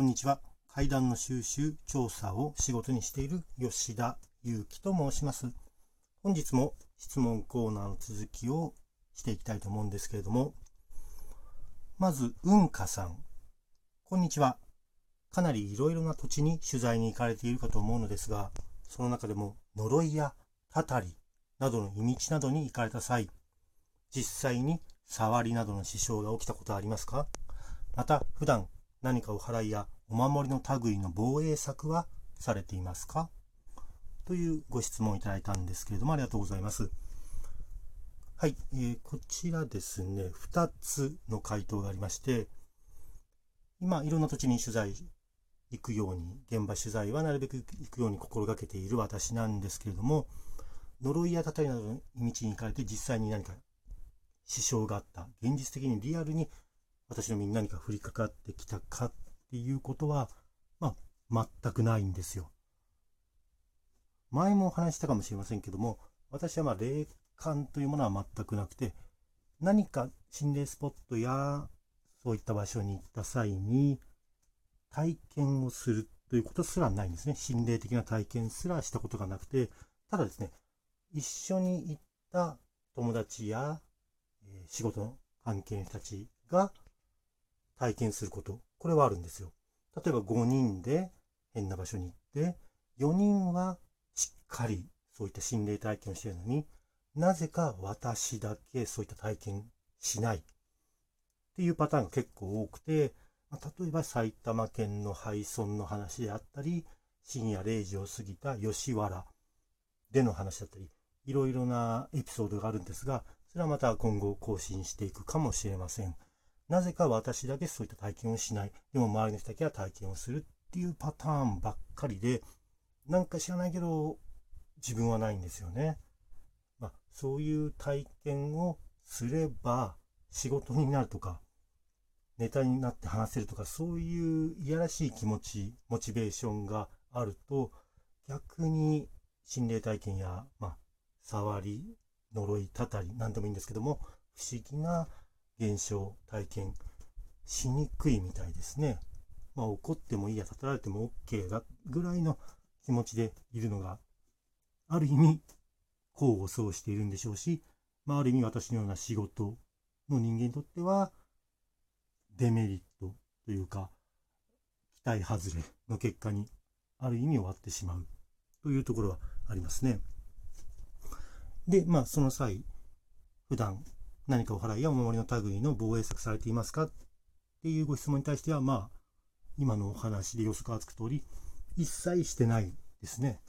こんにちは。階段の収集、調査を仕事にしている吉田祐樹と申します。本日も質問コーナーの続きをしていきたいと思うんですけれども、まず、うんかさん。こんにちは。かなりいろいろな土地に取材に行かれているかと思うのですが、その中でも呪いやたたりなどの意味などに行かれた際、実際に触りなどの支障が起きたことはありますか？また、普段何かお祓いやお守りの類の防衛策はされていますか？というご質問をいただいたんですけれども、ありがとうございます。はい、えー、こちらですね、2つの回答がありまして、今、いろんな土地に取材行くように、現場取材はなるべく行くように心がけている私なんですけれども、呪いやたたりなどの道に行かれて実際に何か支障があった、現実的にリアルに私の身に何か降りかかってきたかっていうことは、まあ、全くないんですよ。前もお話したかもしれませんけども、私はまあ霊感というものは全くなくて、何か心霊スポットやそういった場所に行った際に体験をするということすらないんですね。心霊的な体験すらしたことがなくて、ただですね、一緒に行った友達や、え仕事の関係の人たちが体験すること、これはあるんですよ。例えば5人で変な場所に行って、4人はしっかりそういった心霊体験をしているのに、なぜか私だけそういった体験しないっていうパターンが結構多くて、ま、例えば埼玉県の廃村の話であったり、深夜0時を過ぎた吉原での話だったり、いろいろなエピソードがあるんですが、それはまた今後更新していくかもしれません。なぜか私だけそういった体験をしない。でも周りの人だけは体験をするっていうパターンばっかりで、なんか知らないけど、自分はないんですよね。まあ、そういう体験をすれば仕事になるとか、ネタになって話せるとか、そういういやらしい気持ち、モチベーションがあると、逆に心霊体験や、まあ、触り、呪い、たたり、何でもいいんですけども、不思議な現象、体験しにくいみたいですね。まあ怒ってもいいや、立たられても OK だぐらいの気持ちでいるのが、ある意味、功を奏しているんでしょうし、まあある意味私のような仕事の人間にとっては、デメリットというか、期待外れの結果にある意味終わってしまうというところはありますね。で、まあその際、普段何かお払いやお守りの類の防衛策されていますか？っていうご質問に対しては、まあ、今のお話で予測がつく通り、一切してないですね。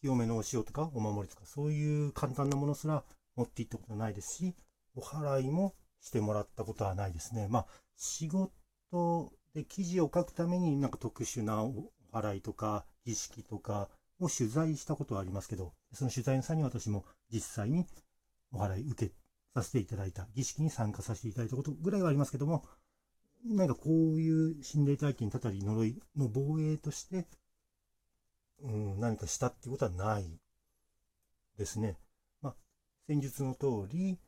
清めのお塩とかお守りとか、そういう簡単なものすら持っていったことはないですし、お払いもしてもらったことはないですね。まあ、仕事で記事を書くためになんか特殊なお払いとか儀式とかを取材したことはありますけど、その取材の際に私も実際にお払い受けさせていただいた、儀式に参加させていただいたことぐらいはありますけども、なんかこういう心霊体験、たたり呪いの防衛として、うん、何かしたっていうことはないですね。まあ、戦術の通り、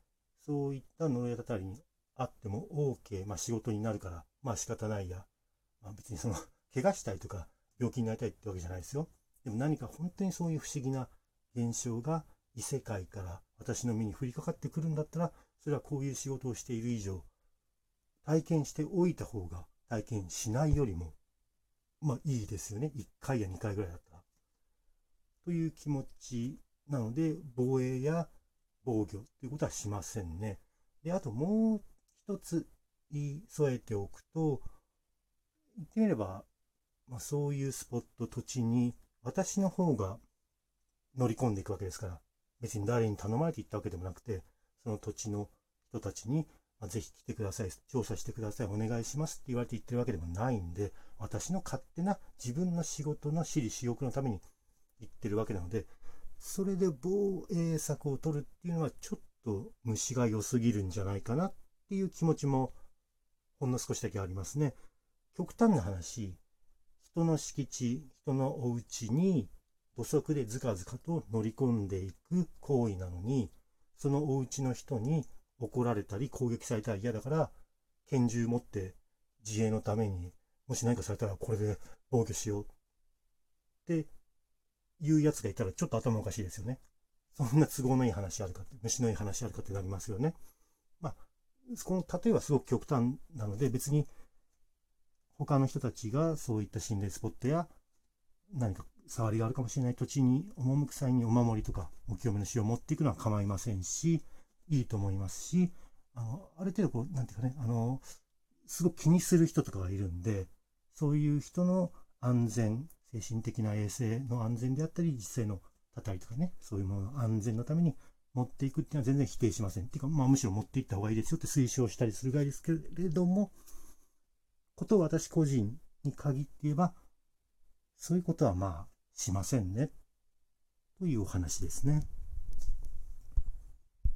そういった呪いやたたりにあっても OK、まあ仕事になるから、まあ仕方ないや。まあ別にその、怪我したいとか病気になりたいってわけじゃないですよ。でも何か本当にそういう不思議な現象が異世界から私の身に降りかかってくるんだったら、それはこういう仕事をしている以上、体験しておいた方が体験しないよりも、まあいいですよね。1回や2回ぐらいだったら。という気持ちなので、防衛や防御ということはしませんね。で、あともう一つ言い添えておくと、言ってみれば、まあ、そういうスポット、土地に私の方が乗り込んでいくわけですから、別に誰に頼まれて行ったわけでもなくて、その土地の人たちに、まあ、ぜひ来てください、調査してください、お願いしますって言われて行ってるわけでもないんで、私の勝手な自分の仕事の私利私欲のために行ってるわけなので、それで防衛策を取るっていうのはちょっと虫が良すぎるんじゃないかなっていう気持ちもほんの少しだけありますね。極端な話、人の敷地、人のお家に土足でずかずかと乗り込んでいく行為なのに、そのお家の人に怒られたり攻撃されたら嫌だから、拳銃持って自衛のためにもし何かされたらこれで防御しようっていうやつがいたらちょっと頭おかしいですよね。そんな都合のいい話あるかって、虫のいい話あるかってなりますよね。まあ、この例えはすごく極端なので別に他の人たちがそういった心霊スポットや何か触りがあるかもしれない土地に赴く際にお守りとかお清めの塩を持っていくのは構いませんし、いいと思いますし、あの、ある程度こう、なんていうかね、あの、すごく気にする人とかがいるんで、そういう人の安全、精神的な衛生の安全であったり、実際の叩いとかね、そういうものの安全のために持っていくっていうのは全然否定しません。っていうか、まあむしろ持っていった方がいいですよって推奨したりするぐらいですけれども、ことを私個人に限って言えば、そういうことはまあしませんね。というお話ですね。